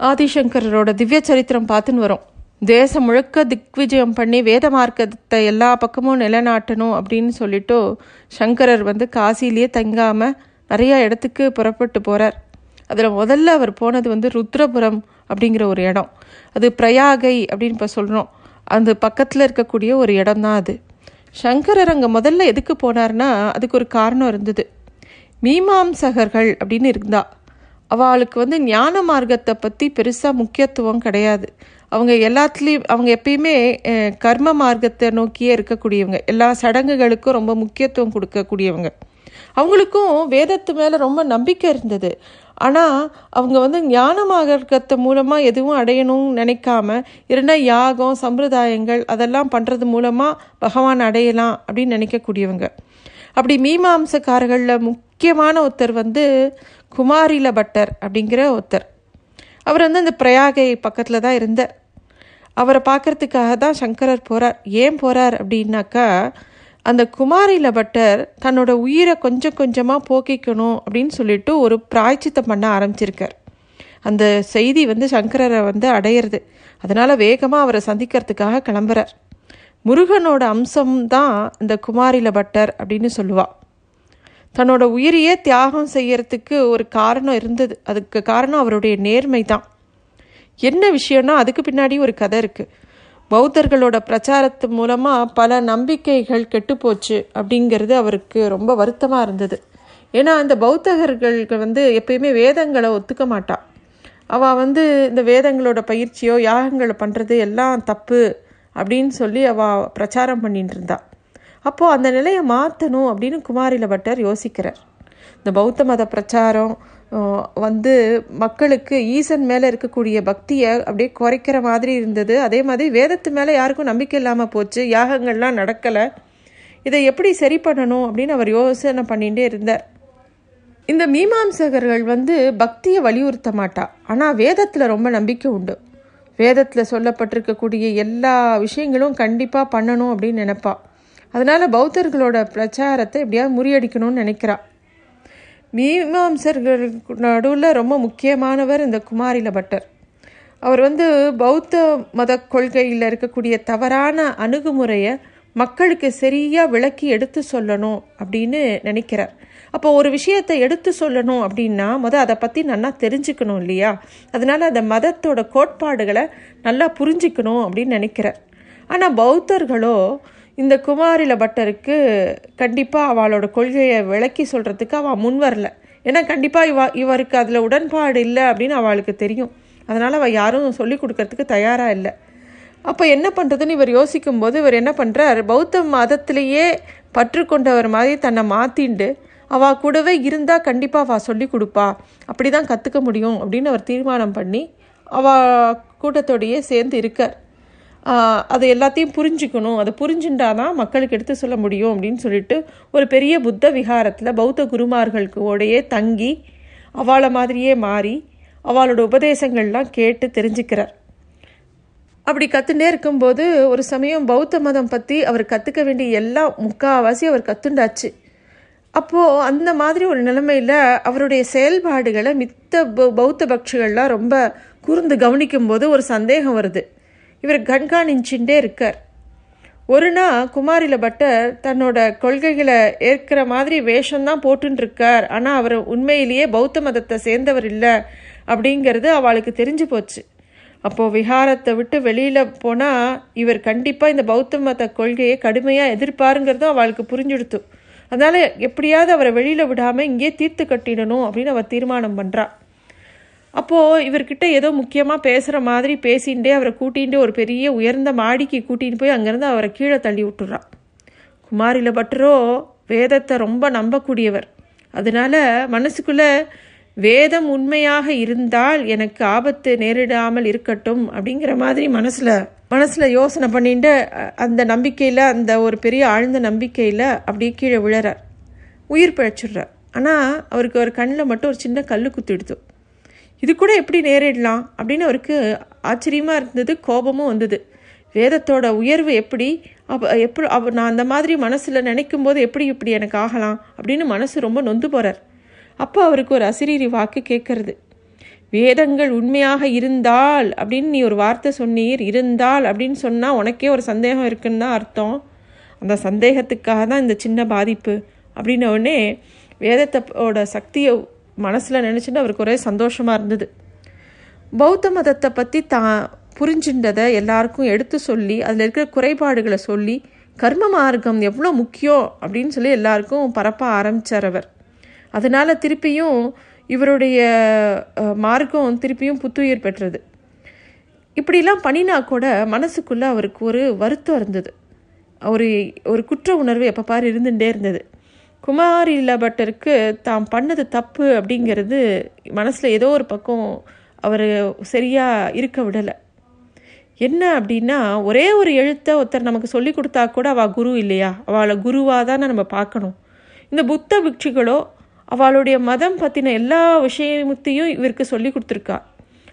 ஆதிசங்கரோட திவ்ய சரித்திரம் பார்த்துன்னு வரும். தேசம் முழுக்க திக்விஜயம் பண்ணி வேத மார்க்கத்தை எல்லா பக்கமும் நிலைநாட்டணும் அப்படின்னு சொல்லிட்டு சங்கரர் வந்து காசிலேயே தங்காமல் நிறையா இடத்துக்கு புறப்பட்டு போகிறார் அதில் முதல்ல அவர் போனது வந்து ருத்ரபுரம் அப்படிங்கிற ஒரு இடம். அது பிரயாகை அப்படின்னு இப்போ சொல்கிறோம் அந்த பக்கத்தில் இருக்கக்கூடிய ஒரு இடம் தான் அது. சங்கரர் அங்கே முதல்ல எதுக்கு போனார்னா அதுக்கு ஒரு காரணம் இருந்தது. மீமாம்சகர்கள் அப்படின்னு இருந்தா. அவளுக்கு வந்து ஞான மார்க்கத்தை பற்றி பெருசாக முக்கியத்துவம் கிடையாது. அவங்க எல்லாத்துலேயும் அவங்க எப்பயுமே கர்ம மார்க்கத்தை நோக்கியே இருக்கக்கூடியவங்க. எல்லா சடங்குகளுக்கும் ரொம்ப முக்கியத்துவம் கொடுக்கக்கூடியவங்க. அவங்களுக்கும் வேதத்து மேலே ரொம்ப நம்பிக்கை இருந்தது. ஆனால் அவங்க வந்து ஞான மார்க்கத்தை மூலமாக எதுவும் அடையணும்னு நினைக்காம இருந்தால் யாகம் சம்பிரதாயங்கள் அதெல்லாம் பண்ணுறது மூலமாக பகவான் அடையலாம் அப்படின்னு நினைக்கக்கூடியவங்க. அப்படி மீமாம்சக்காரர்களில் முக்கியமான ஒருத்தர் வந்து குமாரில பட்டர் அப்படிங்கிற ஒருத்தர். அவர் வந்து அந்த பிரயாகை பக்கத்தில் தான் இருந்தார். அவரை பார்க்கறதுக்காக தான் சங்கரர் போகிறார் ஏன் போகிறார் அப்படின்னாக்கா அந்த குமாரில பட்டர் தன்னோட உயிரை கொஞ்சம் கொஞ்சமாக போக்கிக்கணும் அப்படின்னு சொல்லிட்டு ஒரு பிராய்ச்சித்தம் பண்ண ஆரம்பிச்சிருக்கார். அந்த செய்தி வந்து சங்கரரை வந்து அடையிறது. அதனால் வேகமாக அவரை சந்திக்கிறதுக்காக கிளம்புறார். முருகனோட அம்சம் தான் இந்த குமாரில பட்டர் அப்படின்னு சொல்லுவாள் தன்னோட உயிரையே தியாகம் செய்யறதுக்கு ஒரு காரணம் இருந்தது. அதுக்கு காரணம் அவருடைய நேர்மை தான். என்ன விஷயம்னா அதுக்கு பின்னாடி ஒரு கதை இருக்குது பௌத்தர்களோட பிரச்சாரத்து மூலமாக பல நம்பிக்கைகள் கெட்டுப்போச்சு அப்படிங்கிறது அவருக்கு ரொம்ப வருத்தமாக இருந்தது. ஏன்னா அந்த பௌத்தகர்களுக்கு வந்து எப்பயுமே வேதங்களை ஒத்துக்க மாட்டாள் அவள் வந்து இந்த வேதங்களோட பயிற்சியோ யாகங்களை பண்ணுறது எல்லாம் தப்பு அப்படின்னு சொல்லி அவள் பிரச்சாரம் பண்ணிட்டு இருந்தாள் அப்போது அந்த நிலையை மாற்றணும் அப்படின்னு குமாரில பட்டர் யோசிக்கிறார். இந்த பௌத்த மத பிரச்சாரம் வந்து மக்களுக்கு ஈசன் மேலே இருக்கக்கூடிய பக்தியை அப்படியே குறைக்கிற மாதிரி இருந்தது. அதே மாதிரி வேதத்து மேலே யாருக்கும் நம்பிக்கை இல்லாமல் போச்சு. யாகங்கள்லாம் நடக்கலை. இதை எப்படி சரி பண்ணணும் அப்படின்னு அவர் யோசனை பண்ணிகிட்டே இருந்தார். இந்த மீமாம்சகர்கள் வந்து பக்தியை வலியுறுத்த மாட்டா. ஆனால் வேதத்தில் ரொம்ப நம்பிக்கை உண்டு. வேதத்தில் சொல்லப்பட்டிருக்கக்கூடிய எல்லா விஷயங்களும் கண்டிப்பாக பண்ணணும் அப்படின்னு நினைப்பாள் அதனால பௌத்தர்களோட பிரச்சாரத்தை எப்படியாவது முறியடிக்கணும்னு நினைக்கிறா. மீமாம்சர்களுக்கு நடுவில் ரொம்ப முக்கியமானவர் இந்த குமாரில பட்டர் அவர் வந்து பௌத்த மத கொள்கையில் இருக்கக்கூடிய தவறான அணுகுமுறையை மக்களுக்கு சரியாக விளக்கி எடுத்து சொல்லணும் அப்படின்னு நினைக்கிறார். அப்போ ஒரு விஷயத்தை எடுத்து சொல்லணும் அப்படின்னா முத அதை பற்றி நல்லா தெரிஞ்சுக்கணும் இல்லையா? அதனால அந்த மதத்தோட கோட்பாடுகளை நல்லா புரிஞ்சுக்கணும் அப்படின்னு நினைக்கிறார். ஆனால் பௌத்தர்களோ இந்த குமாரில பட்டருக்கு கண்டிப்பாக அவளோட கொள்கையை விளக்கி சொல்கிறதுக்கு அவள் முன் வரல. ஏன்னா கண்டிப்பாக இவ இவருக்கு அதில் உடன்பாடு இல்லை அப்படின்னு அவளுக்கு தெரியும். அதனால் அவள் யாரும் சொல்லி கொடுக்கறதுக்கு தயாராக இல்லை. அப்போ என்ன பண்ணுறதுன்னு இவர் யோசிக்கும்போது இவர் என்ன பண்ணுறார் பௌத்த மதத்திலேயே பற்று கொண்டவர் மாதிரி தன்னை மாற்றிண்டு அவள் கூடவே இருந்தால் கண்டிப்பாக அவள் சொல்லி கொடுப்பா. அப்படி தான் கற்றுக்க முடியும் அப்படின்னு அவர் தீர்மானம் பண்ணி அவள் கூட்டத்தோடையே சேர்ந்து இருக்கார். அது எல்லாத்தையும் புரிஞ்சுக்கணும். அதை புரிஞ்சுட்டாதான் மக்களுக்கு எடுத்து சொல்ல முடியும் அப்படின்னு சொல்லிட்டு ஒரு பெரிய புத்த விகாரத்தில் பௌத்த குருமார்களுக்கு தங்கி அவளை மாதிரியே மாறி அவளோட உபதேசங்கள்லாம் கேட்டு தெரிஞ்சுக்கிறார். அப்படி கற்றுட்டே இருக்கும்போது ஒரு சமயம் பௌத்த மதம் பற்றி அவர் கற்றுக்க வேண்டிய எல்லா முக்காவாசி அவர் கற்றுண்டாச்சு அப்போது அந்த மாதிரி ஒரு நிலைமையில் அவருடைய செயல்பாடுகளை மித்த பௌத்த பக்ஷிகள்லாம் ரொம்ப கூர்ந்து கவனிக்கும்போது ஒரு சந்தேகம் வருது. இவர் கண்காணிச்சுட்டே இருக்கார். ஒரு நாள் குமாரில பட்டர் தன்னோட கொள்கைகளை ஏற்கிற மாதிரி வேஷம்தான் போட்டுருக்கார் ஆனால் அவர் உண்மையிலேயே பௌத்த மதத்தை சேர்ந்தவர் இல்லை அப்படிங்கிறது அவளுக்கு தெரிஞ்சு போச்சு. அப்போது விஹாரத்தை விட்டு வெளியில் போனால் இவர் கண்டிப்பாக இந்த பௌத்த மத கொள்கையை கடுமையாக எதிர்ப்பாருங்கிறதும் அவளுக்கு புரிஞ்சுடுத்து. அதனால் எப்படியாவது அவரை வெளியில் விடாமல் இங்கேயே தீர்த்து கட்டிடணும் அப்படின்னு அவள் தீர்மானம் பண்ணுறான் அப்போது இவர்கிட்ட ஏதோ முக்கியமாக பேசுகிற மாதிரி பேசிகிட்டே அவரை கூட்டிகிட்டு ஒரு பெரிய உயர்ந்த மாடிக்கு கூட்டின்னு போய் அங்கேருந்து அவரை கீழே தள்ளி விட்டுறான் குமாரில பட்டரோ வேதத்தை ரொம்ப நம்பக்கூடியவர். அதனால மனசுக்குள்ளே வேதம் உண்மையாக இருந்தால் எனக்கு ஆபத்து நேரிடாமல் இருக்கட்டும் அப்படிங்கிற மாதிரி மனசில் மனசில் யோசனை பண்ணிட்டு அந்த நம்பிக்கையில் அந்த ஒரு பெரிய ஆழ்ந்த நம்பிக்கையில் அப்படியே கீழே விழறார். உயிர் பிழைச்சிடுறார். ஆனால் அவருக்கு ஒரு கண்ணில் மட்டும் ஒரு சின்ன கல் குத்திடுது. இது கூட எப்படி நேரிடலாம்? அப்படின்னு அவருக்கு ஆச்சரியமாக இருந்தது கோபமும் வந்தது. வேதத்தோட உயர்வு எப்படி? அப்போ எப்படி அவ நான் அந்த மாதிரி மனசில் நினைக்கும் போது எப்படி இப்படி எனக்கு ஆகலாம்? அப்படின்னு மனசு ரொம்ப நொந்து போகிறார் அப்போ அவருக்கு ஒரு அசிரீரி வாக்கு கேட்கறது. வேதங்கள் உண்மையாக இருந்தால் அப்படின்னு நீ ஒரு வார்த்தை சொன்னீர் இருந்தால் அப்படின்னு சொன்னால் உனக்கே ஒரு சந்தேகம் இருக்குன்னு தான் அர்த்தம். அந்த சந்தேகத்துக்காக தான் இந்த சின்ன பாதிப்பு. அப்படின்ன உடனே வேதத்தோட சக்தியை மனசில் நினச்சிட்டு அவருக்கு ஒரே சந்தோஷமாக இருந்தது. பௌத்த மதத்தை பற்றி தான் புரிஞ்சின்றதை எல்லாருக்கும் எடுத்து சொல்லி அதில் இருக்கிற குறைபாடுகளை சொல்லி கர்ம மார்க்கம் எவ்வளோ முக்கியம் அப்படின்னு சொல்லி எல்லாருக்கும் பரப்ப ஆரம்பித்தார் அவர். அதனால் திருப்பியும் இவருடைய மார்க்கம் திருப்பியும் புத்துயிர் பெற்றது. இப்படிலாம் பண்ணினா கூட மனசுக்குள்ளே அவருக்கு ஒரு வருத்தம் இருந்தது. ஒரு ஒரு குற்ற உணர்வு எப்போ பாரு இருந்துகிட்டே இருந்தது. குமாரி பட்டருக்கு தாம் பண்ணது தப்பு அப்படிங்கிறது மனசில் ஏதோ ஒரு பக்கம் அவர் சரியாக இருக்க விடலை. என்ன அப்படின்னா ஒரே ஒரு எழுத்தை ஒருத்தர் நமக்கு சொல்லி கொடுத்தா கூட அவள் குரு இல்லையா? அவளை குருவாக தானே நம்ம பார்க்கணும். இந்த புத்த பிக்ஷுகளோ அவளுடைய மதம் பற்றின எல்லா விஷயத்தையும் இவருக்கு சொல்லி கொடுத்துருக்கா.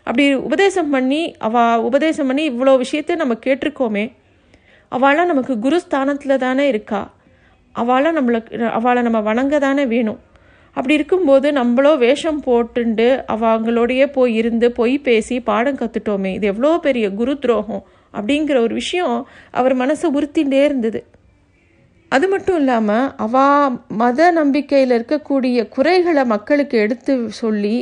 அப்படி உபதேசம் பண்ணி அவள் உபதேசம் பண்ணி இவ்வளோ விஷயத்தை நம்ம கேட்டிருக்கோமே அவளாம் நமக்கு குரு ஸ்தானத்தில் தானே இருக்கா? அவளை நம்மளுக்கு அவளை நம்ம வணங்க தானே வேணும். அப்படி இருக்கும்போது நம்மளோ வேஷம் போட்டுண்டு அவங்களோடையே போய் இருந்து பொய் பேசி பாடம் கற்றுட்டோமே இது எவ்வளோ பெரிய குரு துரோகம் அப்படிங்கிற ஒரு விஷயம் அவர் மனசை உறுத்திண்டே இருந்தது. அது மட்டும் இல்லாமல் அவா மத நம்பிக்கையில் இருக்கக்கூடிய குறைகளை மக்களுக்கு எடுத்து சொல்லி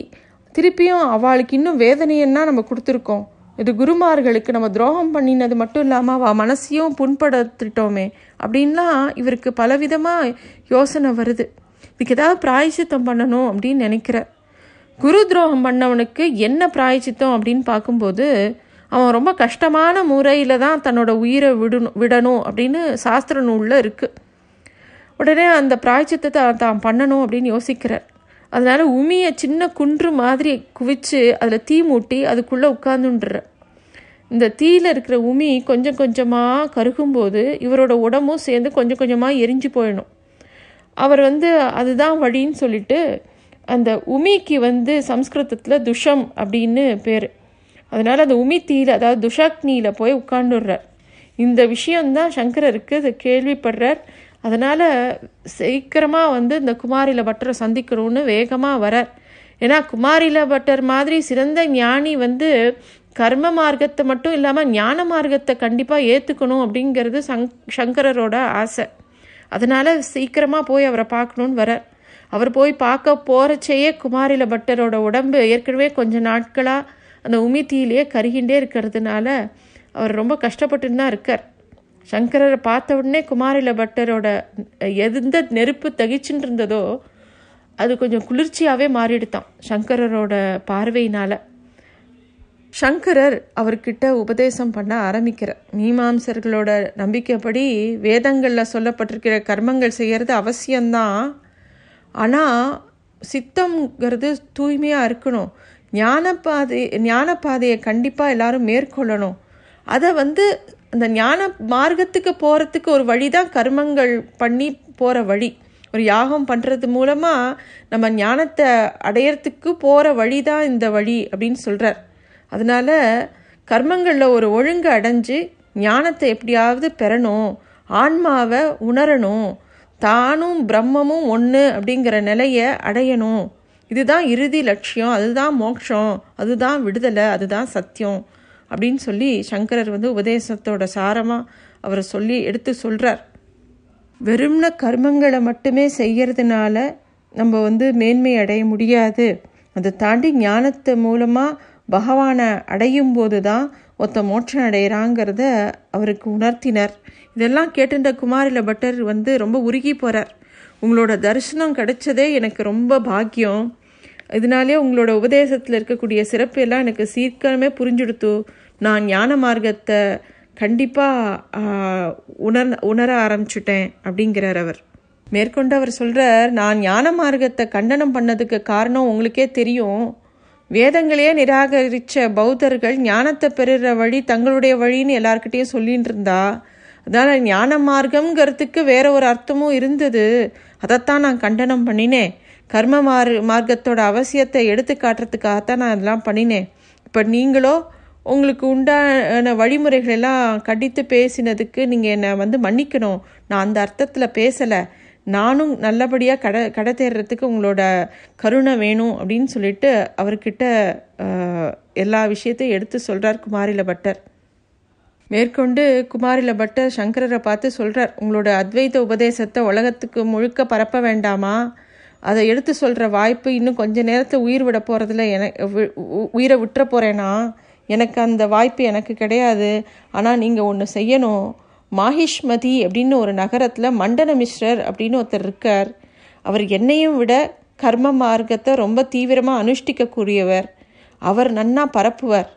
திருப்பியும் அவளுக்கு இன்னும் வேதனையன்னா நம்ம கொடுத்துருக்கோம். இது குருமார்களுக்கு நம்ம துரோகம் பண்ணினது மட்டும் இல்லாமல் அவள் மனசையும் புண்படுத்திட்டோமே அப்படின்லாம் இவருக்கு பலவிதமாக யோசனை வருது. இதுக்கு ஏதாவது பிராயச்சித்தம் பண்ணணும் அப்படின்னு நினைக்கிறார் குரு துரோகம் பண்ணவனுக்கு என்ன பிராயச்சித்தம் அப்படின்னு பார்க்கும்போது அவன் ரொம்ப கஷ்டமான முறையில் தான் தன்னோட உயிரை விடணும் விடணும் அப்படின்னு சாஸ்திர நூலில் இருக்குது உடனே அந்த பிராய்ச்சித்தத்தை தான் பண்ணணும் அப்படின்னு யோசிக்கிறார். அதனால் உமியை சின்ன குன்று மாதிரி குவிச்சு அதில் தீ மூட்டி அதுக்குள்ளே உட்காந்துன்ற இந்த தீயில் இருக்கிற உமி கொஞ்சம் கொஞ்சமாக கருகும்போது இவரோட உடம்பும் சேர்ந்து கொஞ்சம் கொஞ்சமாக எரிஞ்சு போயிடும். அவர் வந்து அதுதான் வழின்னு சொல்லிட்டு அந்த உமிக்கு வந்து சம்ஸ்கிருதத்தில் துஷம் அப்படின்னு பேர். அதனால் அந்த உமி தீயில் அதாவது துஷாக்னியில் போய் உட்காந்துடுறார் இந்த விஷயம்தான் சங்கரருக்கு கேள்விப்படுறார். அதனால் சீக்கிரமாக வந்து இந்த குமாரில பட்டரை சந்திக்கணும்னு வேகமாக வரார் ஏன்னா குமாரில பட்டர் மாதிரி சிறந்த ஞானி வந்து கர்ம மார்க்கத்தை மட்டும் இல்லாமல் ஞான மார்க்கத்தை கண்டிப்பாக ஏற்றுக்கணும் அப்படிங்கிறது சங் சங்கரரோட ஆசை. அதனால் சீக்கிரமாக போய் அவரை பார்க்கணுன்னு வரார் அவர் போய் பார்க்க போகிறச்சேயே குமாரில பட்டரோட உடம்பு ஏற்கனவே கொஞ்ச நாட்களாக அந்த உமித்தியிலேயே கருகின்றே இருக்கிறதுனால அவர் ரொம்ப கஷ்டப்பட்டுன்னு தான் இருக்கார். சங்கரரை பார்த்த உடனே குமாரில பட்டரோட எந்த நெருப்பு தகிச்சுட்டு இருந்ததோ அது கொஞ்சம் குளிர்ச்சியாகவே மாறிடுதான் சங்கரரோட பார்வையினால். சங்கரர் அவர்கிட்ட உபதேசம் பண்ண ஆரம்பிக்கிறார். மீமாம்சர்களோட நம்பிக்கைப்படி வேதங்களில் சொல்லப்பட்டிருக்கிற கர்மங்கள் செய்கிறது அவசியம்தான். ஆனால் சித்தம்ங்கிறது தூய்மையாக இருக்கணும். ஞானப்பாதை ஞானப்பாதையை கண்டிப்பாக எல்லாரும் மேற்கொள்ளணும். அதை வந்து அந்த ஞான மார்க்கத்துக்கு போகிறதுக்கு ஒரு வழி தான் கர்மங்கள் பண்ணி போகிற வழி. ஒரு யாகம் பண்ணுறது மூலமாக நம்ம ஞானத்தை அடையிறதுக்கு போகிற வழி தான் இந்த வழி அப்படின்னு சொல்கிறார் அதனால் கர்மங்களில் ஒரு ஒழுங்கு அடைஞ்சு ஞானத்தை எப்படியாவது பெறணும் ஆன்மாவை உணரணும் தானும் பிரம்மமும் ஒன்று அப்படிங்கிற நிலையை அடையணும். இதுதான் இறுதி லட்சியம் அதுதான் மோட்சம் அதுதான் விடுதலை அதுதான் சத்தியம். அப்படின்னு சொல்லி சங்கரர் வந்து உபதேசத்தோட சாரமாக அவர் சொல்லி எடுத்து சொல்கிறார் வெறும்ன கர்மங்களை மட்டுமே செய்கிறதுனால நம்ம வந்து மேன்மை அடைய முடியாது. அதை தாண்டி ஞானத்தை மூலமாக பகவானை அடையும் போது தான் ஒத்த மோட்சம் அடைகிறாங்கிறத அவருக்கு உணர்த்தினர். இதெல்லாம் கேட்டுட்ட குமாரில பட்டர் வந்து ரொம்ப உருகி போகிறார் உங்களோட தரிசனம் கிடைச்சதே எனக்கு ரொம்ப பாக்கியம். இதனாலே உங்களோட உபதேசத்தில் இருக்கக்கூடிய சிறப்பு எல்லாம் எனக்கு சீக்கிரமே புரிஞ்சுடுத்து. நான் ஞான மார்க்கத்தை கண்டிப்பாக உணர் உணர ஆரம்பிச்சுட்டேன் அப்படிங்கிறார் அவர். மேற்கொண்டு அவர் சொல்கிறார் நான் ஞான மார்க்கத்தை கண்டனம் பண்ணதுக்கு காரணம் உங்களுக்கே தெரியும். வேதங்களையே நிராகரித்த பௌத்தர்கள் ஞானத்தை பெறுகிற வழி தங்களுடைய வழின்னு எல்லார்கிட்டேயும் சொல்லின்னு இருந்தா அதனால் ஞான மார்க்கம்ங்கிறதுக்கு வேற ஒரு அர்த்தமும் இருந்தது. அதைத்தான் நான் கண்டனம் பண்ணினேன். கர்ம மார் மார்க்கத்தோட அவசியத்தை எடுத்து காட்டுறதுக்காகத்தான் நான் அதெல்லாம் பண்ணினேன். இப்போ நீங்களோ உங்களுக்கு உண்டான வழிமுறைகள் எல்லாம் கண்டித்து பேசினதுக்கு நீங்கள் என்னை வந்து மன்னிக்கணும். நான் அந்த அர்த்தத்தில் பேசலை. நானும் நல்லபடியாக கடை கடை தேர்றதுக்கு உங்களோட கருணை வேணும் அப்படின்னு சொல்லிட்டு அவர்கிட்ட எல்லா விஷயத்தையும் எடுத்து சொல்கிறார் குமாரில பட்டர் மேற்கொண்டு குமாரில பட்டர் சங்கரரை பார்த்து சொல்கிறார் உங்களோட அத்வைத உபதேசத்தை உலகத்துக்கு முழுக்க பரப்ப வேண்டாமா? அதை எடுத்து சொல்கிற வாய்ப்பு இன்னும் கொஞ்ச நேரத்தை உயிர் விட போகிறதுல எனக்கு உயிரை விட்டுற போகிறேனா எனக்கு அந்த வாய்ப்பு எனக்கு கிடையாது. ஆனால் நீங்கள் ஒன்று செய்யணும். மாஹிஷ்மதி அப்படின்னு ஒரு நகரத்தில் மண்டன மிஸ்ரர் அப்படின்னு ஒருத்தர் இருக்கார். அவர் என்னையும் விட கர்ம மார்க்கத்தை ரொம்ப தீவிரமாக அனுஷ்டிக்கக்கூடியவர். அவர் நன்னா பரப்புவார்.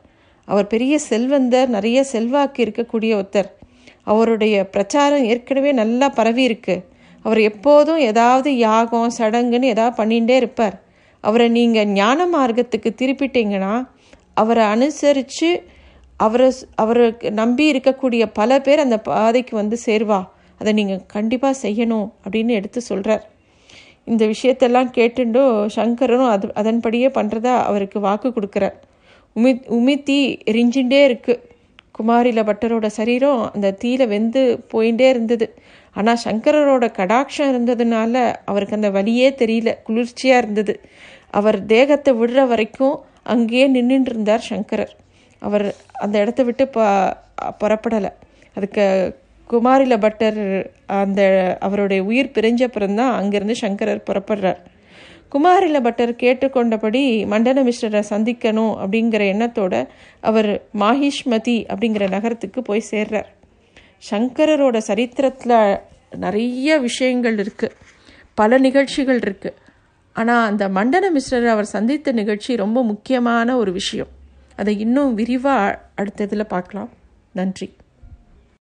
அவர் பெரிய செல்வந்தர் நிறைய செல்வாக்கு இருக்கக்கூடிய ஒருத்தர். அவருடைய பிரச்சாரம் ஏற்கனவே நல்லா பரவி இருக்கு அவர் எப்போதும் ஏதாவது யாகம் சடங்குன்னு ஏதாவது பண்ணிகிட்டே இருப்பார். அவரை நீங்கள் ஞான மார்க்கத்துக்கு திருப்பிட்டீங்கன்னா அவரை அனுசரித்து அவரை அவருக்கு நம்பி இருக்கக்கூடிய பல பேர் அந்த பாதைக்கு வந்து சேருவா. அதை நீங்கள் கண்டிப்பாக செய்யணும் அப்படின்னு எடுத்து சொல்கிறார் இந்த விஷயத்தெல்லாம் கேட்டுண்டோ சங்கரனும் அது அதன்படியே பண்ணுறதா அவருக்கு வாக்கு கொடுக்குறார். உமி உமித்தி எரிஞ்சுட்டே இருக்குது குமாரில பட்டரோட சரீரம் அந்த தீயில வெந்து போயிட்டே இருந்தது. ஆனால் சங்கரரோட கடாட்சம் இருந்ததுனால அவருக்கு அந்த வலியே தெரியல குளிர்ச்சியாக இருந்தது. அவர் தேகத்தை விடுற வரைக்கும் அங்கேயே நின்றுட்டு இருந்தார் சங்கரர். அவர் அந்த இடத்த விட்டு ப புறப்படலை. அதுக்கு குமாரில பட்டர் அந்த அவருடைய உயிர் பிரிஞ்ச அப்புறம்தான் அங்கேருந்து சங்கரர் புறப்படுறார். குமாரில பட்டர் கேட்டுக்கொண்டபடி மண்டன மிஸ்ரரை சந்திக்கணும் அப்படிங்கிற எண்ணத்தோட அவர் மாஹிஷ்மதி அப்படிங்கிற நகரத்துக்கு போய் சேர்றார். சங்கரரோட சரித்திரத்தில் நிறைய விஷயங்கள் இருக்குது பல நிகழ்ச்சிகள் இருக்குது ஆனால் அந்த மண்டன மிஸ்ரரை அவர் சந்தித்த நிகழ்ச்சி ரொம்ப முக்கியமான ஒரு விஷயம். அதை இன்னும் விரிவாக அடுத்ததில் பார்க்கலாம். நன்றி.